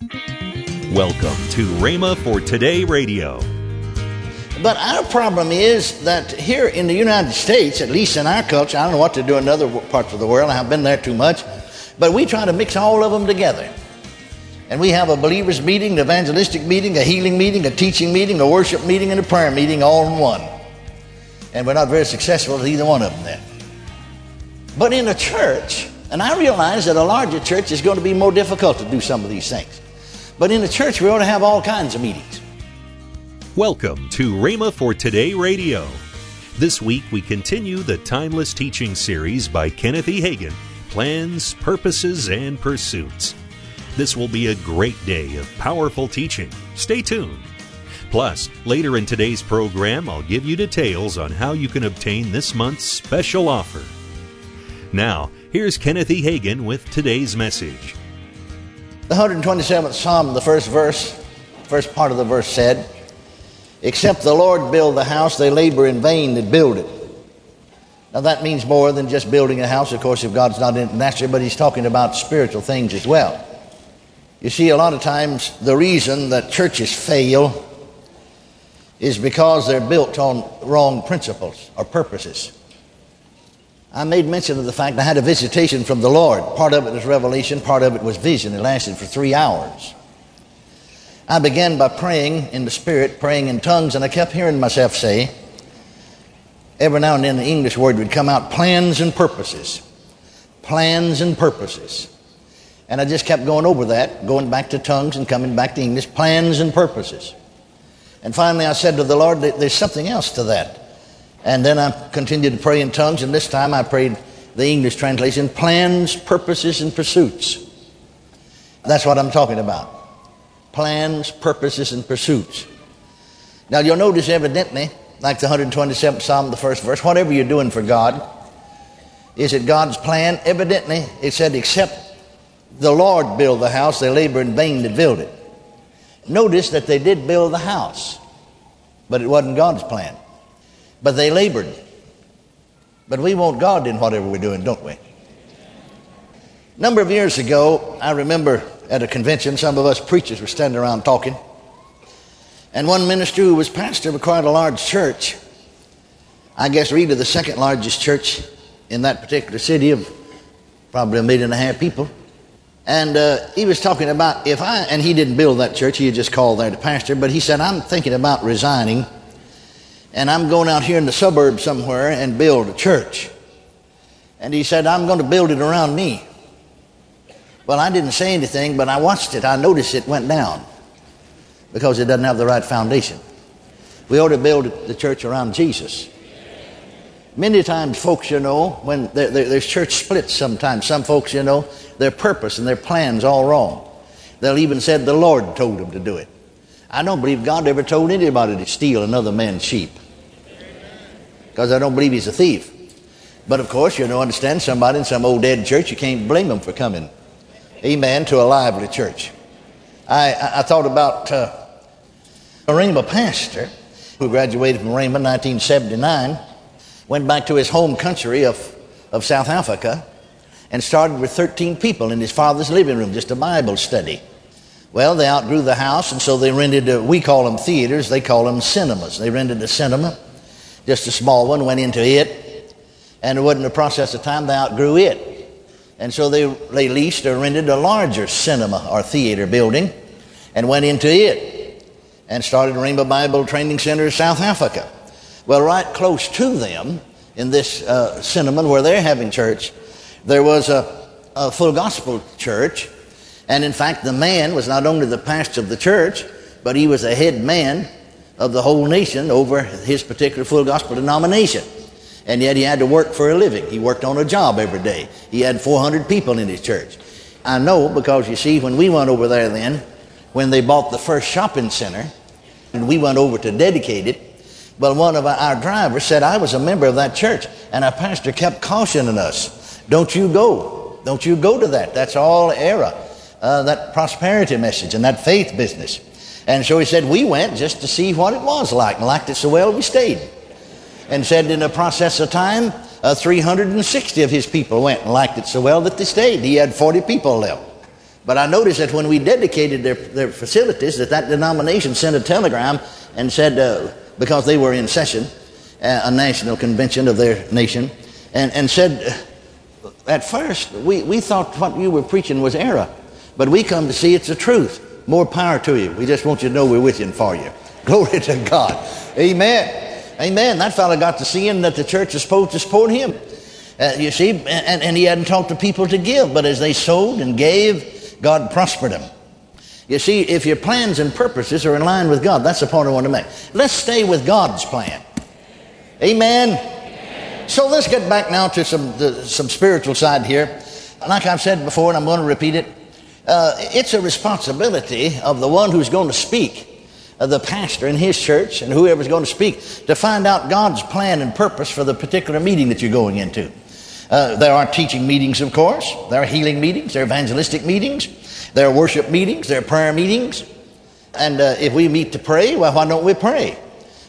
Welcome to Rhema for Today Radio. But our problem is that here in the United States, at least in our culture, I don't know what to do in other parts of the world, I haven't been there too much, but we try to mix all of them together. And we have a believers meeting, an evangelistic meeting, a healing meeting, a teaching meeting, a worship meeting, and a prayer meeting all in one. And we're not very successful at either one of them then. But in a church, and I realize that a larger church is going to be more difficult to do some of these things. But in the church, we ought to have all kinds of meetings. Welcome to Rhema for Today Radio. This week we continue the timeless teaching series by Kenneth E. Hagin Plans, Purposes, and Pursuits. This will be a great day of powerful teaching. Stay tuned. Plus, later in today's program, I'll give you details on how you can obtain this month's special offer. Now, here's Kenneth E. Hagin with today's message. The 127th Psalm, the first verse, first part of the verse said, Except the Lord build the house, they labor in vain that build it. Now that means more than just building a house, of course, if God's not in it naturally, but he's talking about spiritual things as well. You see, a lot of times the reason that churches fail is because they're built on wrong principles or purposes. I made mention of the fact I had a visitation from the Lord. Part of it was revelation, part of it was vision. It lasted for three hours. I began by praying in the Spirit, praying in tongues, and I kept hearing myself say, every now and then the English word would come out plans and purposes. Plans and purposes. And I just kept going over that, going back to tongues and coming back to English, plans and purposes. And finally I said to the Lord, there's something else to that. And then I continued to pray in tongues, and this time I prayed the English translation plans, purposes, and pursuits. That's what I'm talking about. Plans, purposes, and pursuits. Now you'll notice evidently, like the 127th Psalm, the first verse, whatever you're doing for God, is it God's plan? Evidently, it said, except the Lord build the house, they labor in vain to build it. Notice that they did build the house, but it wasn't God's plan but they labored. But we want God in whatever we're doing, don't we? A number of years ago, I remember at a convention, some of us preachers were standing around talking. And one minister who was pastor of quite a large church, I guess really the second largest church in that particular city of probably a million and a half people. And uh, he was talking about if I, and he didn't build that church, he had just called there to pastor, but he said, I'm thinking about resigning and I'm going out here in the suburbs somewhere and build a church. And he said, I'm going to build it around me. Well, I didn't say anything, but I watched it. I noticed it went down because it doesn't have the right foundation. We ought to build the church around Jesus. Many times, folks, you know, when there's church splits sometimes, some folks, you know, their purpose and their plans all wrong. They'll even said the Lord told them to do it. I don't believe God ever told anybody to steal another man's sheep because I don't believe he's a thief. But of course, you know, understand somebody in some old dead church, you can't blame them for coming, amen, to a lively church. I, I, I thought about uh, a Rhema pastor who graduated from Rhema in 1979, went back to his home country of, of South Africa, and started with 13 people in his father's living room, just a Bible study. Well, they outgrew the house, and so they rented, a, we call them theaters, they call them cinemas. They rented a cinema just a small one, went into it, and it wasn't a process of time, they outgrew it. And so they, they leased or rented a larger cinema or theater building and went into it and started Rainbow Bible Training Center in South Africa. Well, right close to them in this uh, cinema where they're having church, there was a, a full gospel church. And in fact, the man was not only the pastor of the church, but he was a head man of the whole nation over his particular full gospel denomination. And yet he had to work for a living. He worked on a job every day. He had 400 people in his church. I know because you see, when we went over there then, when they bought the first shopping center, and we went over to dedicate it, well, one of our drivers said, I was a member of that church, and our pastor kept cautioning us, don't you go. Don't you go to that. That's all error. Uh, that prosperity message and that faith business. And so he said, we went just to see what it was like and liked it so well we stayed. And said in a process of time, uh, 360 of his people went and liked it so well that they stayed. He had 40 people left. But I noticed that when we dedicated their, their facilities, that that denomination sent a telegram and said, uh, because they were in session, uh, a national convention of their nation, and, and said, at first, we, we thought what you were preaching was error, but we come to see it's the truth. More power to you. We just want you to know we're with you and for you. Glory to God. Amen. Amen. That fellow got to seeing that the church is supposed to support him. Uh, you see, and, and he hadn't talked to people to give, but as they sowed and gave, God prospered them. You see, if your plans and purposes are in line with God, that's the point I want to make. Let's stay with God's plan. Amen. So let's get back now to some the, some spiritual side here. Like I've said before, and I'm going to repeat it, uh, it's a responsibility of the one who's going to speak the pastor in his church and whoever's going to speak to find out God's plan and purpose for the particular meeting that you're going into. Uh, there are teaching meetings, of course. There are healing meetings. There are evangelistic meetings. There are worship meetings. There are prayer meetings. And uh, if we meet to pray, well, why don't we pray?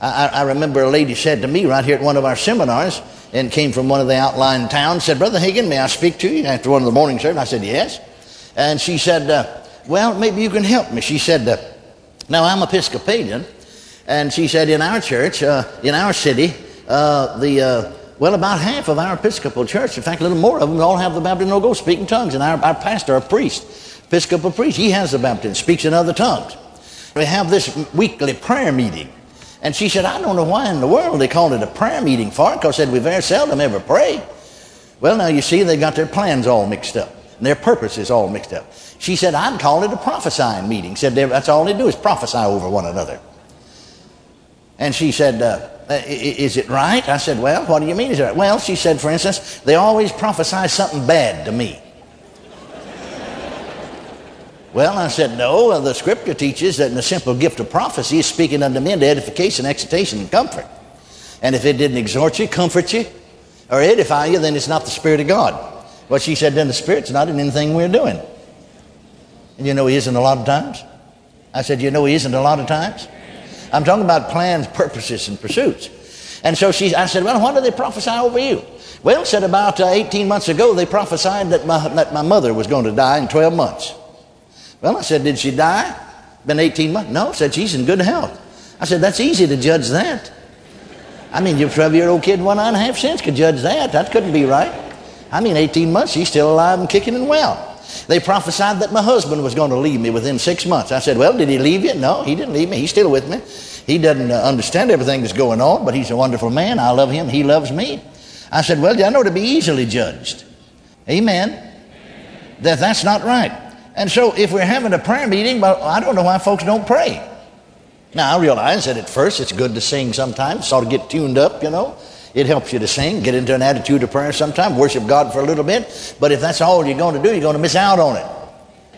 I, I, remember a lady said to me right here at one of our seminars, and came from one of the outlying towns, said, Brother Hagin, may I speak to you after one of the morning service? I said, Yes. And she said, uh, Well, maybe you can help me. She said, uh, now, I'm Episcopalian, and she said in our church, uh, in our city, uh, the uh, well, about half of our Episcopal church, in fact, a little more of them, all have the baptism no go speaking tongues. And our, our pastor, our priest, Episcopal priest, he has the baptism, speaks in other tongues. We have this weekly prayer meeting. And she said, I don't know why in the world they called it a prayer meeting for because said we very seldom ever pray. Well, now you see, they got their plans all mixed up, their purposes all mixed up. She said, I'd call it a prophesying meeting. Said, that's all they do is prophesy over one another. And she said, uh, is it right? I said, well, what do you mean is it right? Well, she said, for instance, they always prophesy something bad to me. well, I said, no, the scripture teaches that in the simple gift of prophecy is speaking unto men to edification, exhortation, and comfort. And if it didn't exhort you, comfort you, or edify you, then it's not the Spirit of God. But she said, then the Spirit's not in anything we're doing. And you know he isn't a lot of times? I said, you know he isn't a lot of times? I'm talking about plans, purposes, and pursuits. And so she, I said, well, when did they prophesy over you? Well, said about uh, 18 months ago, they prophesied that my, that my mother was going to die in 12 months. Well, I said, did she die? Been 18 months? No, said she's in good health. I said, that's easy to judge that. I mean, your 12 year old kid, one and a half cents could judge that. That couldn't be right. I mean, 18 months, she's still alive and kicking and well. They prophesied that my husband was going to leave me within six months. I said, Well, did he leave you? No, he didn't leave me. He's still with me. He doesn't uh, understand everything that's going on, but he's a wonderful man. I love him. He loves me. I said, Well, I know to be easily judged. Amen. That that's not right. And so if we're having a prayer meeting, well, I don't know why folks don't pray. Now, I realize that at first it's good to sing sometimes, sort of get tuned up, you know. It helps you to sing, get into an attitude of prayer sometime, worship God for a little bit. But if that's all you're going to do, you're going to miss out on it.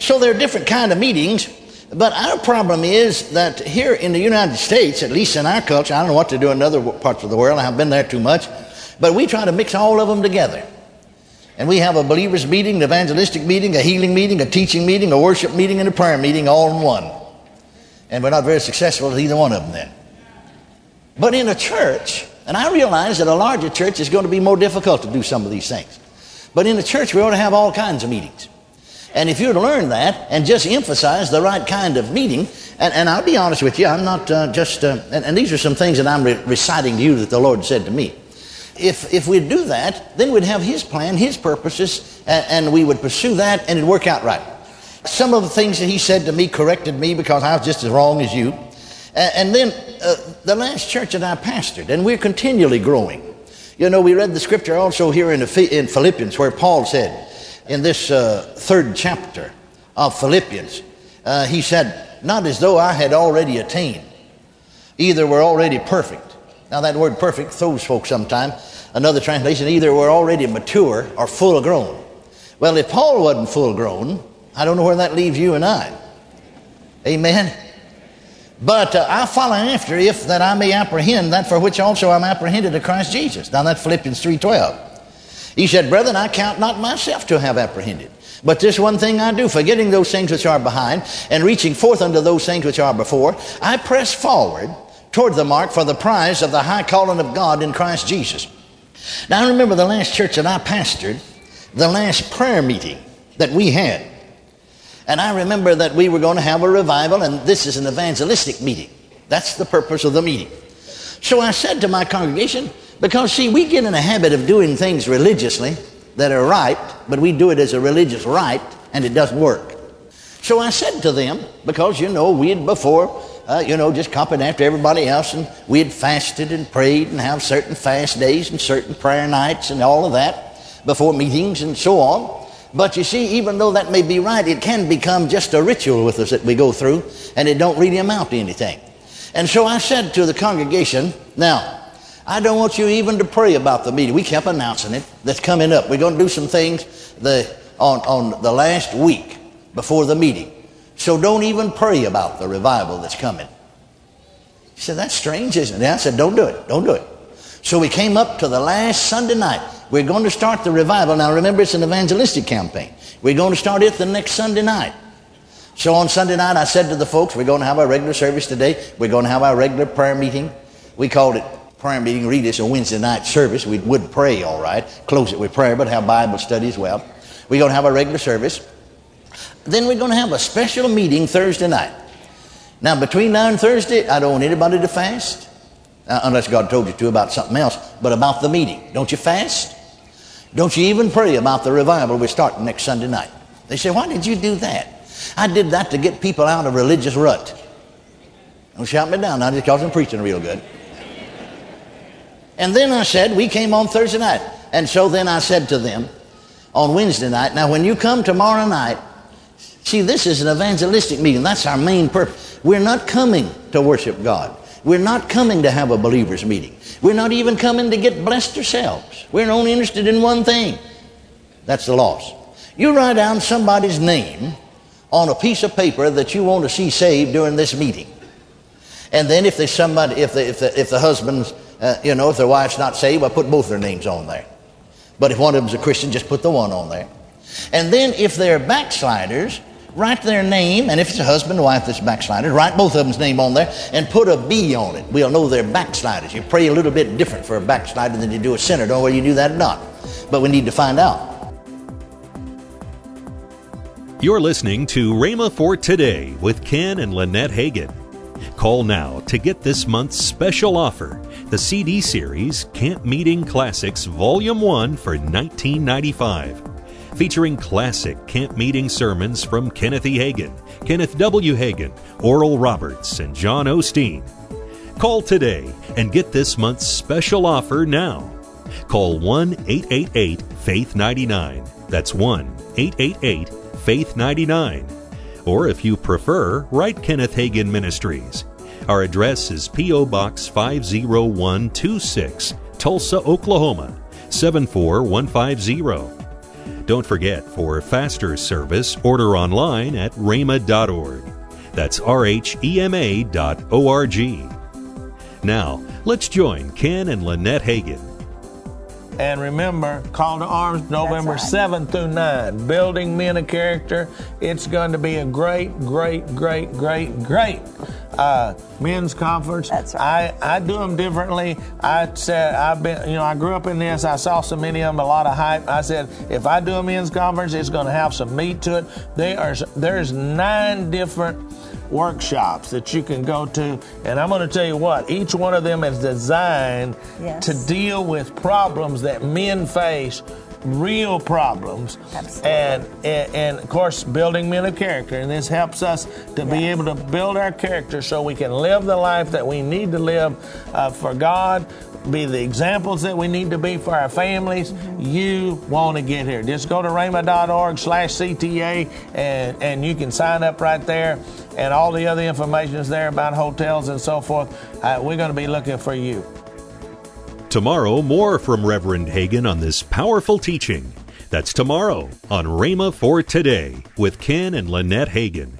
So there are different kind of meetings. But our problem is that here in the United States, at least in our culture, I don't know what to do in other parts of the world. I haven't been there too much. But we try to mix all of them together. And we have a believers meeting, an evangelistic meeting, a healing meeting, a teaching meeting, a worship meeting, and a prayer meeting all in one. And we're not very successful at either one of them then. But in a church, and I realize that a larger church is going to be more difficult to do some of these things. But in a church, we ought to have all kinds of meetings. And if you were to learn that and just emphasize the right kind of meeting, and, and I'll be honest with you, I'm not uh, just, uh, and, and, these are some things that I'm re- reciting to you that the Lord said to me. If, if we'd do that, then we'd have His plan, His purposes, and, and we would pursue that and it'd work out right. Some of the things that He said to me corrected me because I was just as wrong as you. And then uh, the last church that I pastored, and we're continually growing. You know, we read the scripture also here in, in Philippians where Paul said, in this uh, third chapter of Philippians, uh, he said, Not as though I had already attained, either were already perfect. Now, that word perfect throws folks sometime. Another translation, either were already mature or full grown. Well, if Paul wasn't full grown, I don't know where that leaves you and I. Amen. But uh, I follow after if that I may apprehend that for which also I'm apprehended to Christ Jesus. Now that's Philippians 3.12. He said, Brethren, I count not myself to have apprehended. But this one thing I do, forgetting those things which are behind, and reaching forth unto those things which are before, I press forward toward the mark for the prize of the high calling of God in Christ Jesus. Now I remember the last church that I pastored, the last prayer meeting that we had. And I remember that we were going to have a revival, and this is an evangelistic meeting. That's the purpose of the meeting. So I said to my congregation, because see, we get in a habit of doing things religiously that are right, but we do it as a religious rite, and it doesn't work. So I said to them, because you know, we had before, uh, you know, just copied after everybody else, and we had fasted and prayed and have certain fast days and certain prayer nights and all of that before meetings and so on. But you see, even though that may be right, it can become just a ritual with us that we go through, and it don't really amount to anything. And so I said to the congregation, now, I don't want you even to pray about the meeting. We kept announcing it. That's coming up. We're going to do some things the, on, on the last week before the meeting. So don't even pray about the revival that's coming. He said, That's strange, isn't it? I said, Don't do it. Don't do it. So we came up to the last Sunday night. We're going to start the revival. Now remember, it's an evangelistic campaign. We're going to start it the next Sunday night. So on Sunday night, I said to the folks, we're going to have our regular service today. We're going to have our regular prayer meeting. We called it prayer meeting. Read this a Wednesday night service. We would pray, all right. Close it with prayer, but have Bible study as well. We're going to have our regular service. Then we're going to have a special meeting Thursday night. Now, between now and Thursday, I don't want anybody to fast, uh, unless God told you to about something else, but about the meeting. Don't you fast? Don't you even pray about the revival we're starting next Sunday night? They say, Why did you do that? I did that to get people out of religious rut. Don't shout me down now just because I'm preaching real good. And then I said, We came on Thursday night. And so then I said to them on Wednesday night, Now, when you come tomorrow night, See, this is an evangelistic meeting. That's our main purpose. We're not coming to worship God. We're not coming to have a believer's meeting. We're not even coming to get blessed ourselves. We're only interested in one thing. That's the loss. You write down somebody's name on a piece of paper that you want to see saved during this meeting. And then if there's somebody, if the, if the, if the husband's, uh, you know, if their wife's not saved, well, put both their names on there. But if one of them's a Christian, just put the one on there. And then if they're backsliders, write their name, and if it's a husband and wife that's backsliders, write both of them's name on there and put a B on it. We'll know they're backsliders. You pray a little bit different for a backslider than you do a sinner. Don't know whether you do that or not. But we need to find out. You're listening to Rhema for Today with Ken and Lynette Hagin. Call now to get this month's special offer the CD series Camp Meeting Classics Volume 1 for 1995 featuring classic camp meeting sermons from Kenneth E. Hagin, Kenneth W. Hagin, Oral Roberts, and John Osteen. Call today and get this month's special offer now. Call 1 888 Faith 99. That's 1 888 Faith 99. Or if you prefer, write Kenneth Hagin Ministries. Our address is P.O. Box 50126, Tulsa, Oklahoma 74150. Don't forget, for faster service, order online at rhema.org. That's R-H-E-M-A dot O-R-G. Now, let's join Ken and Lynette Hagin. And remember, Call to Arms November right. 7 through 9. Building Men of Character. It's going to be a great, great, great, great, great uh, men's conference. That's right. I, I do them differently. I said I've been, you know, I grew up in this. I saw so many of them, a lot of hype. I said if I do a men's conference, it's going to have some meat to it. They are there's nine different workshops that you can go to. And I'm going to tell you what, each one of them is designed yes. to deal with problems that men face real problems. And, and, and of course, building men of character. And this helps us to yes. be able to build our character so we can live the life that we need to live uh, for God, be the examples that we need to be for our families. Mm-hmm. You want to get here. Just go to rhema.org slash CTA and, and you can sign up right there. And all the other information is there about hotels and so forth. Uh, we're going to be looking for you. Tomorrow, more from Reverend Hagin on this powerful teaching. That's tomorrow on Rhema for Today with Ken and Lynette Hagin.